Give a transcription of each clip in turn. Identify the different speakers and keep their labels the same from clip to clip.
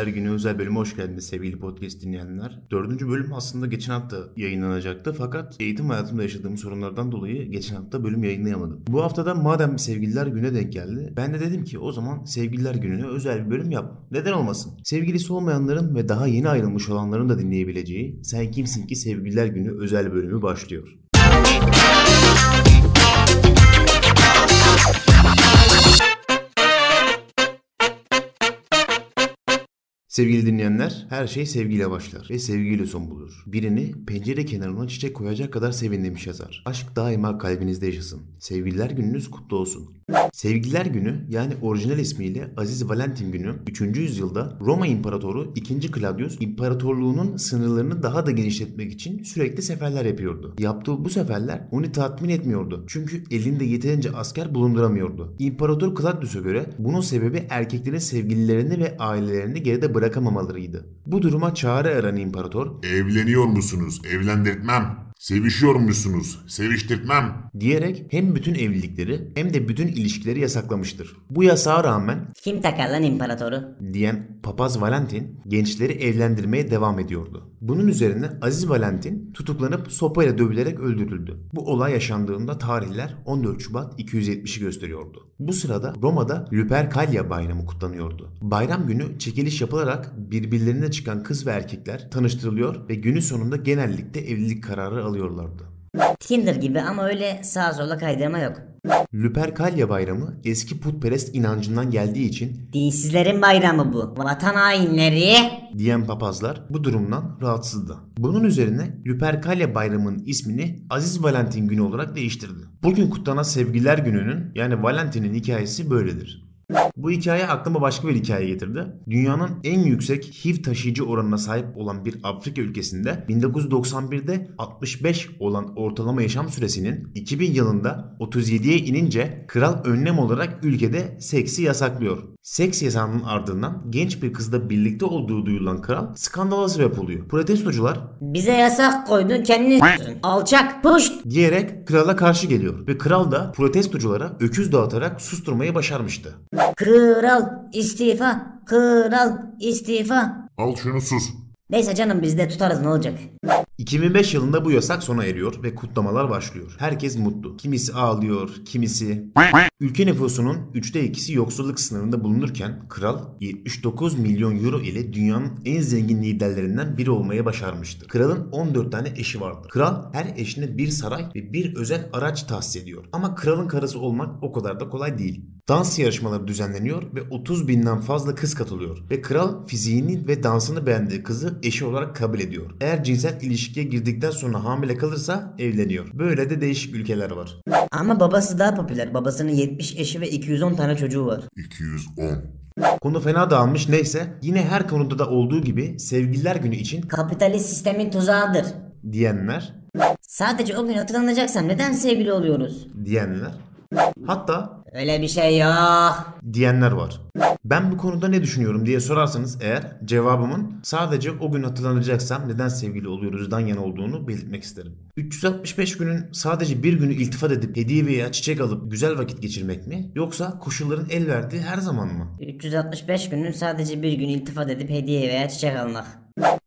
Speaker 1: Sevgililer Günü özel bölüme hoş geldiniz sevgili podcast dinleyenler. Dördüncü bölüm aslında geçen hafta yayınlanacaktı fakat eğitim hayatımda yaşadığım sorunlardan dolayı geçen hafta bölüm yayınlayamadım. Bu haftada madem Sevgililer Günü'ne denk geldi ben de dedim ki o zaman Sevgililer Günü'ne özel bir bölüm yap. Neden olmasın? Sevgilisi olmayanların ve daha yeni ayrılmış olanların da dinleyebileceği Sen Kimsin Ki Sevgililer Günü özel bölümü başlıyor. Sevgili dinleyenler, her şey sevgiyle başlar ve sevgiyle son bulur. Birini pencere kenarına çiçek koyacak kadar sevin demiş yazar. Aşk daima kalbinizde yaşasın. Sevgililer gününüz kutlu olsun. Sevgililer günü yani orijinal ismiyle Aziz Valentin günü 3. yüzyılda Roma İmparatoru 2. Claudius imparatorluğunun sınırlarını daha da genişletmek için sürekli seferler yapıyordu. Yaptığı bu seferler onu tatmin etmiyordu. Çünkü elinde yeterince asker bulunduramıyordu. İmparator Claudius'a göre bunun sebebi erkeklerin sevgililerini ve ailelerini geride bırakamamalarıydı. Bu duruma çare aran imparator
Speaker 2: Evleniyor musunuz? Evlendirtmem. Sevişiyor musunuz? Seviştirtmem.
Speaker 1: diyerek hem bütün evlilikleri hem de bütün ilişkileri yasaklamıştır. Bu yasağa rağmen
Speaker 3: Kim takar lan imparatoru?
Speaker 1: diyen papaz Valentin gençleri evlendirmeye devam ediyordu. Bunun üzerine Aziz Valentin tutuklanıp sopayla dövülerek öldürüldü. Bu olay yaşandığında tarihler 14 Şubat 270'i gösteriyordu. Bu sırada Roma'da Lupercalia bayramı kutlanıyordu. Bayram günü çekiliş yapılarak birbirlerine çıkan kız ve erkekler tanıştırılıyor ve günün sonunda genellikle evlilik kararı alıyorlardı.
Speaker 3: Tinder gibi ama öyle sağa sola kaydırma yok.
Speaker 1: Lupercalia bayramı eski putperest inancından geldiği için
Speaker 3: Dinsizlerin bayramı bu. Vatan hainleri.
Speaker 1: diyen papazlar bu durumdan rahatsızdı. Bunun üzerine Lupercalia bayramının ismini Aziz Valentin günü olarak değiştirdi. Bugün kutlanan Sevgililer Günü'nün yani Valentin'in hikayesi böyledir. Bu hikaye aklıma başka bir hikaye getirdi. Dünyanın en yüksek HIV taşıyıcı oranına sahip olan bir Afrika ülkesinde 1991'de 65 olan ortalama yaşam süresinin 2000 yılında 37'ye inince kral önlem olarak ülkede seksi yasaklıyor. Seks yasağının ardından genç bir kızla birlikte olduğu duyulan kral skandala sebep oluyor. Protestocular
Speaker 3: Bize yasak koydun kendini s**tın. Alçak. Puşt.
Speaker 1: diyerek krala karşı geliyor ve kral da protestoculara öküz dağıtarak susturmayı başarmıştı.
Speaker 3: Kral istifa. Kral istifa.
Speaker 2: Al şunu sus.
Speaker 3: Neyse canım biz de tutarız ne olacak.
Speaker 1: 2005 yılında bu yasak sona eriyor ve kutlamalar başlıyor. Herkes mutlu. Kimisi ağlıyor, kimisi... Ülke nüfusunun üçte ikisi yoksulluk sınırında bulunurken kral 79 milyon euro ile dünyanın en zengin liderlerinden biri olmaya başarmıştır. Kralın 14 tane eşi vardır. Kral her eşine bir saray ve bir özel araç tahsis ediyor. Ama kralın karısı olmak o kadar da kolay değil. Dans yarışmaları düzenleniyor ve 30 binden fazla kız katılıyor. Ve kral fiziğini ve dansını beğendiği kızı eşi olarak kabul ediyor. Eğer cinsel ilişkiye girdikten sonra hamile kalırsa evleniyor. Böyle de değişik ülkeler var.
Speaker 3: Ama babası daha popüler. Babasının 70 eşi ve 210 tane çocuğu var.
Speaker 2: 210.
Speaker 1: Konu fena dağılmış neyse yine her konuda da olduğu gibi sevgililer günü için
Speaker 3: Kapitalist sistemin tuzağıdır.
Speaker 1: diyenler
Speaker 3: Sadece o gün hatırlanacaksam neden sevgili oluyoruz?
Speaker 1: diyenler hatta
Speaker 3: Öyle bir şey yok.
Speaker 1: diyenler var. Ben bu konuda ne düşünüyorum diye sorarsanız eğer cevabımın sadece o gün hatırlanacaksam neden sevgili oluyoruzdan yana olduğunu belirtmek isterim. 365 günün sadece bir günü iltifat edip hediye veya çiçek alıp güzel vakit geçirmek mi? Yoksa koşulların el verdiği her zaman mı?
Speaker 3: 365 günün sadece bir gün iltifat edip hediye veya çiçek almak.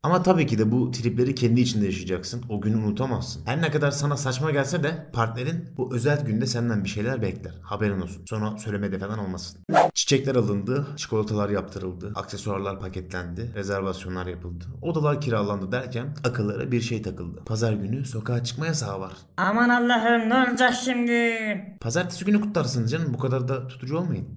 Speaker 1: Ama tabii ki de bu tripleri kendi içinde yaşayacaksın. O günü unutamazsın. Her ne kadar sana saçma gelse de partnerin bu özel günde senden bir şeyler bekler. Haberin olsun. Sonra söylemede falan olmasın. Çiçekler alındı, çikolatalar yaptırıldı, aksesuarlar paketlendi, rezervasyonlar yapıldı, odalar kiralandı derken akıllara bir şey takıldı. Pazar günü sokağa çıkma yasağı var.
Speaker 3: Aman Allah'ım ne olacak şimdi?
Speaker 1: Pazartesi günü kutlarsınız canım bu kadar da tutucu olmayın.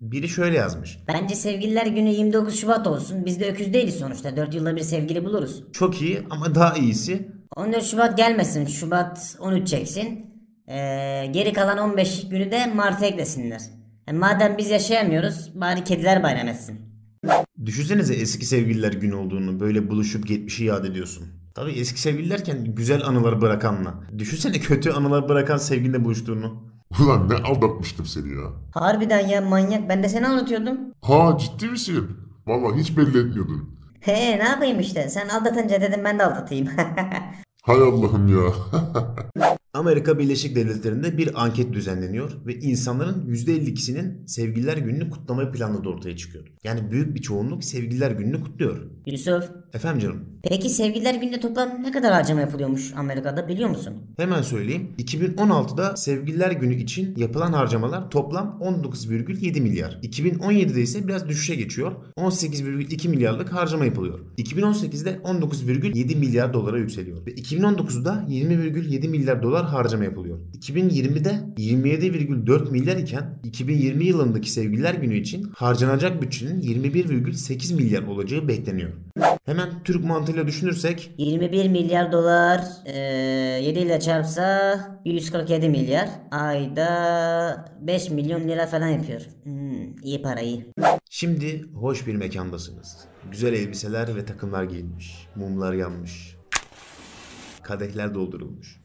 Speaker 1: Biri şöyle yazmış.
Speaker 3: Bence sevgililer günü 29 Şubat olsun. Biz de öküz değiliz sonuçta. 4 yılda bir sevgili buluruz.
Speaker 1: Çok iyi ama daha iyisi
Speaker 3: 14 Şubat gelmesin. Şubat 13 çeksin. Ee, geri kalan 15 günü de Mart'a eklesinler. E, madem biz yaşayamıyoruz bari kediler bayram etsin.
Speaker 1: Düşünsenize eski sevgililer günü olduğunu böyle buluşup geçmişi yad ediyorsun. Tabii eski sevgili derken güzel anılar bırakanla. Düşünsene kötü anılar bırakan sevgilinle buluştuğunu.
Speaker 2: Ulan ne aldatmıştım seni ya.
Speaker 3: Harbiden ya manyak ben de seni anlatıyordum.
Speaker 2: Ha ciddi misin? Vallahi hiç belli etmiyordun.
Speaker 3: He ne yapayım işte sen aldatınca dedim ben de aldatayım.
Speaker 2: Hay Allah'ım ya.
Speaker 1: Amerika Birleşik Devletleri'nde bir anket düzenleniyor ve insanların %52'sinin Sevgililer Günü'nü kutlamayı planladığı ortaya çıkıyor. Yani büyük bir çoğunluk Sevgililer Günü'nü kutluyor.
Speaker 3: Yusuf.
Speaker 1: Efendim canım,
Speaker 3: Peki sevgililer günde toplam ne kadar harcama yapılıyormuş Amerika'da biliyor musun?
Speaker 1: hemen söyleyeyim. 2016'da Sevgililer Günü için yapılan harcamalar toplam 19,7 milyar. 2017'de ise biraz düşüşe geçiyor. 18,2 milyarlık harcama yapılıyor. 2018'de 19,7 milyar dolara yükseliyor. Ve 2019'da 20,7 milyar dolar harcama yapılıyor. 2020'de 27,4 milyar iken 2020 yılındaki Sevgililer Günü için harcanacak bütçenin 21,8 milyar olacağı bekleniyor. Hemen Türk mantığıyla düşünürsek
Speaker 3: 21 milyar dolar eee 7 ile çarpsa 147 milyar. Ayda 5 milyon lira falan yapıyor. Hmm, iyi para iyi.
Speaker 1: Şimdi hoş bir mekandasınız. Güzel elbiseler ve takımlar giyilmiş. Mumlar yanmış. Kadehler doldurulmuş.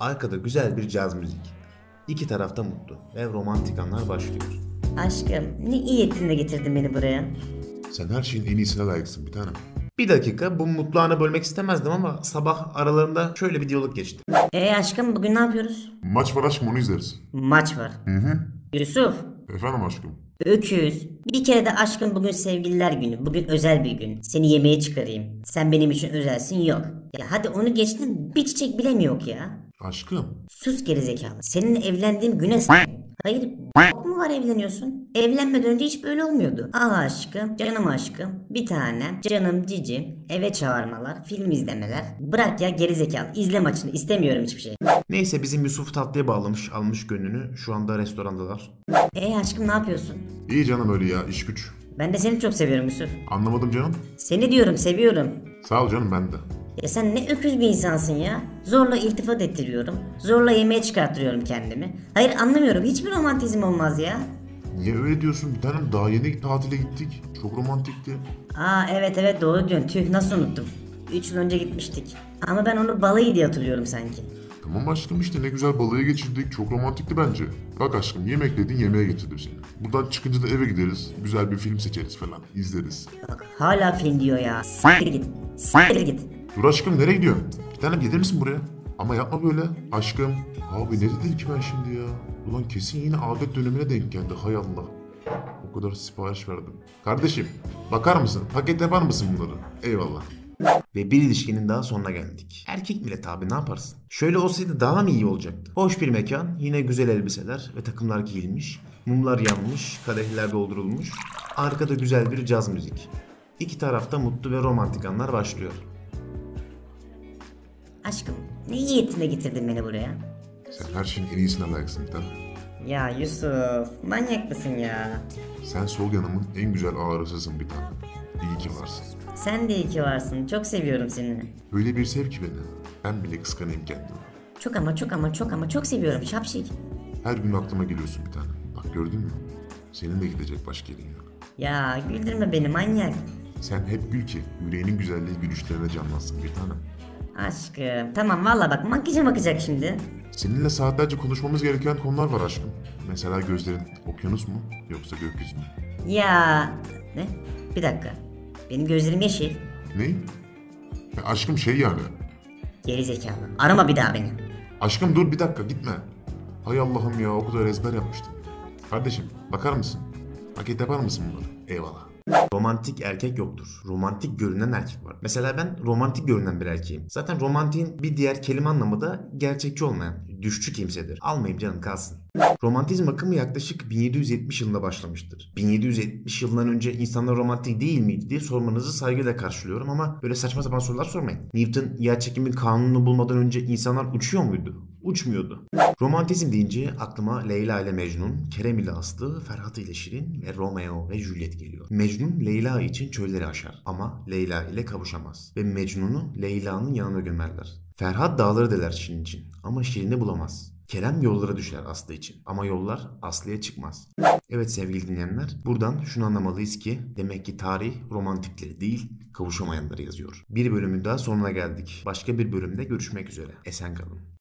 Speaker 1: Arkada güzel bir caz müzik. İki tarafta mutlu ve romantik anlar başlıyor.
Speaker 3: Aşkım ne iyi ettin de getirdin beni buraya.
Speaker 2: Sen her şeyin en iyisine layıksın bir tanem.
Speaker 1: Bir dakika bu mutlu anı bölmek istemezdim ama sabah aralarında şöyle bir diyalog geçti.
Speaker 3: E aşkım bugün ne yapıyoruz?
Speaker 2: Maç var aşkım onu izleriz.
Speaker 3: Maç var. Yusuf.
Speaker 2: Efendim aşkım.
Speaker 3: Öküz. Bir kere de aşkım bugün sevgililer günü. Bugün özel bir gün. Seni yemeğe çıkarayım. Sen benim için özelsin yok. Ya hadi onu geçtim bir çiçek bile mi yok ya?
Speaker 2: Aşkım.
Speaker 3: Sus gerizekalı. Seninle evlendiğim güne s- Hayır b- mu var evleniyorsun? Evlenmeden önce hiç böyle olmuyordu. Al aşkım, canım aşkım, bir tanem, canım cicim, eve çağırmalar, film izlemeler. Bırak ya gerizekalı, izle maçını, istemiyorum hiçbir şey.
Speaker 1: Neyse bizim Yusuf tatlıya bağlamış almış gönlünü. Şu anda restorandalar.
Speaker 3: E aşkım ne yapıyorsun?
Speaker 2: İyi canım öyle ya iş güç.
Speaker 3: Ben de seni çok seviyorum Yusuf.
Speaker 2: Anlamadım canım.
Speaker 3: Seni diyorum seviyorum.
Speaker 2: Sağ ol canım ben de.
Speaker 3: Ya sen ne öküz bir insansın ya. Zorla iltifat ettiriyorum. Zorla yemeğe çıkarttırıyorum kendimi. Hayır anlamıyorum. Hiçbir romantizm olmaz ya.
Speaker 2: Niye öyle diyorsun bir tanem daha yeni tatile gittik. Çok romantikti.
Speaker 3: Aa evet evet doğru diyorsun. Tüh nasıl unuttum. 3 yıl önce gitmiştik. Ama ben onu balayı diye hatırlıyorum sanki.
Speaker 2: Tamam aşkım işte ne güzel balığı geçirdik. Çok romantikti bence. Bak aşkım yemek dedin yemeğe getirdim seni. Buradan çıkınca da eve gideriz. Güzel bir film seçeriz falan. izleriz.
Speaker 3: Bak hala film diyor ya. S**tir git. S**tir git.
Speaker 2: Dur aşkım nereye gidiyorsun? Bir tanem gelir misin buraya? Ama yapma böyle. Aşkım. Abi ne dedim ki ben şimdi ya? Ulan kesin yine adet dönemine denk geldi. Hay Allah. O kadar sipariş verdim. Kardeşim bakar mısın? Paket yapar mısın bunları? Eyvallah.
Speaker 1: Ve bir ilişkinin daha sonuna geldik. Erkek millet abi ne yaparsın? Şöyle olsaydı daha mı iyi olacaktı? Hoş bir mekan, yine güzel elbiseler ve takımlar giyilmiş. Mumlar yanmış, kadehler doldurulmuş. Arkada güzel bir caz müzik. İki tarafta mutlu ve romantik anlar başlıyor.
Speaker 3: Aşkım ne de getirdin beni buraya.
Speaker 2: Sen her şeyin en iyisine layıksın bir tanem.
Speaker 3: Ya Yusuf manyak mısın ya?
Speaker 2: Sen sol yanımın en güzel ağrısısın bir tanem. İyi ki varsın.
Speaker 3: Sen de iyi ki varsın. Çok seviyorum seni.
Speaker 2: Öyle bir sev ki beni. Ben bile kıskanayım kendimi.
Speaker 3: Çok ama çok ama çok ama çok seviyorum şapşik.
Speaker 2: Her gün aklıma geliyorsun bir tanem. Bak gördün mü? Senin de gidecek başka yerin yok.
Speaker 3: Ya güldürme beni manyak.
Speaker 2: Sen hep gül ki yüreğinin güzelliği gülüşlerine canlansın bir tanem.
Speaker 3: Aşkım tamam valla bak makyajım bakacak şimdi.
Speaker 2: Seninle saatlerce konuşmamız gereken konular var aşkım. Mesela gözlerin okyanus mu yoksa gökyüzü mü?
Speaker 3: Ya ne? Bir dakika. Benim gözlerim yeşil.
Speaker 2: Ne? Ya aşkım şey yani.
Speaker 3: Geri zekalı. Arama bir daha beni.
Speaker 2: Aşkım dur bir dakika gitme. Hay Allah'ım ya o kadar ezber yapmıştım. Kardeşim bakar mısın? Paket yapar mısın bunları? Eyvallah.
Speaker 1: Romantik erkek yoktur. Romantik görünen erkek var. Mesela ben romantik görünen bir erkeğim. Zaten romantiğin bir diğer kelime anlamı da gerçekçi olmayan, düşçü kimsedir. Almayayım canım kalsın. Romantizm akımı yaklaşık 1770 yılında başlamıştır. 1770 yılından önce insanlar romantik değil miydi diye sormanızı saygıyla karşılıyorum ama böyle saçma sapan sorular sormayın. Newton yer çekimi kanununu bulmadan önce insanlar uçuyor muydu? Uçmuyordu. Romantizm deyince aklıma Leyla ile Mecnun, Kerem ile Aslı, Ferhat ile Şirin ve Romeo ve Juliet geliyor. Mecnun Leyla için çölleri aşar ama Leyla ile kavuşamaz ve Mecnun'u Leyla'nın yanına gömerler. Ferhat dağları deler Şirin için ama Şirin'i bulamaz. Kerem yollara düşer Aslı için ama yollar Aslı'ya çıkmaz. Evet sevgili dinleyenler buradan şunu anlamalıyız ki demek ki tarih romantikleri değil kavuşamayanları yazıyor. Bir bölümün daha sonuna geldik. Başka bir bölümde görüşmek üzere. Esen kalın.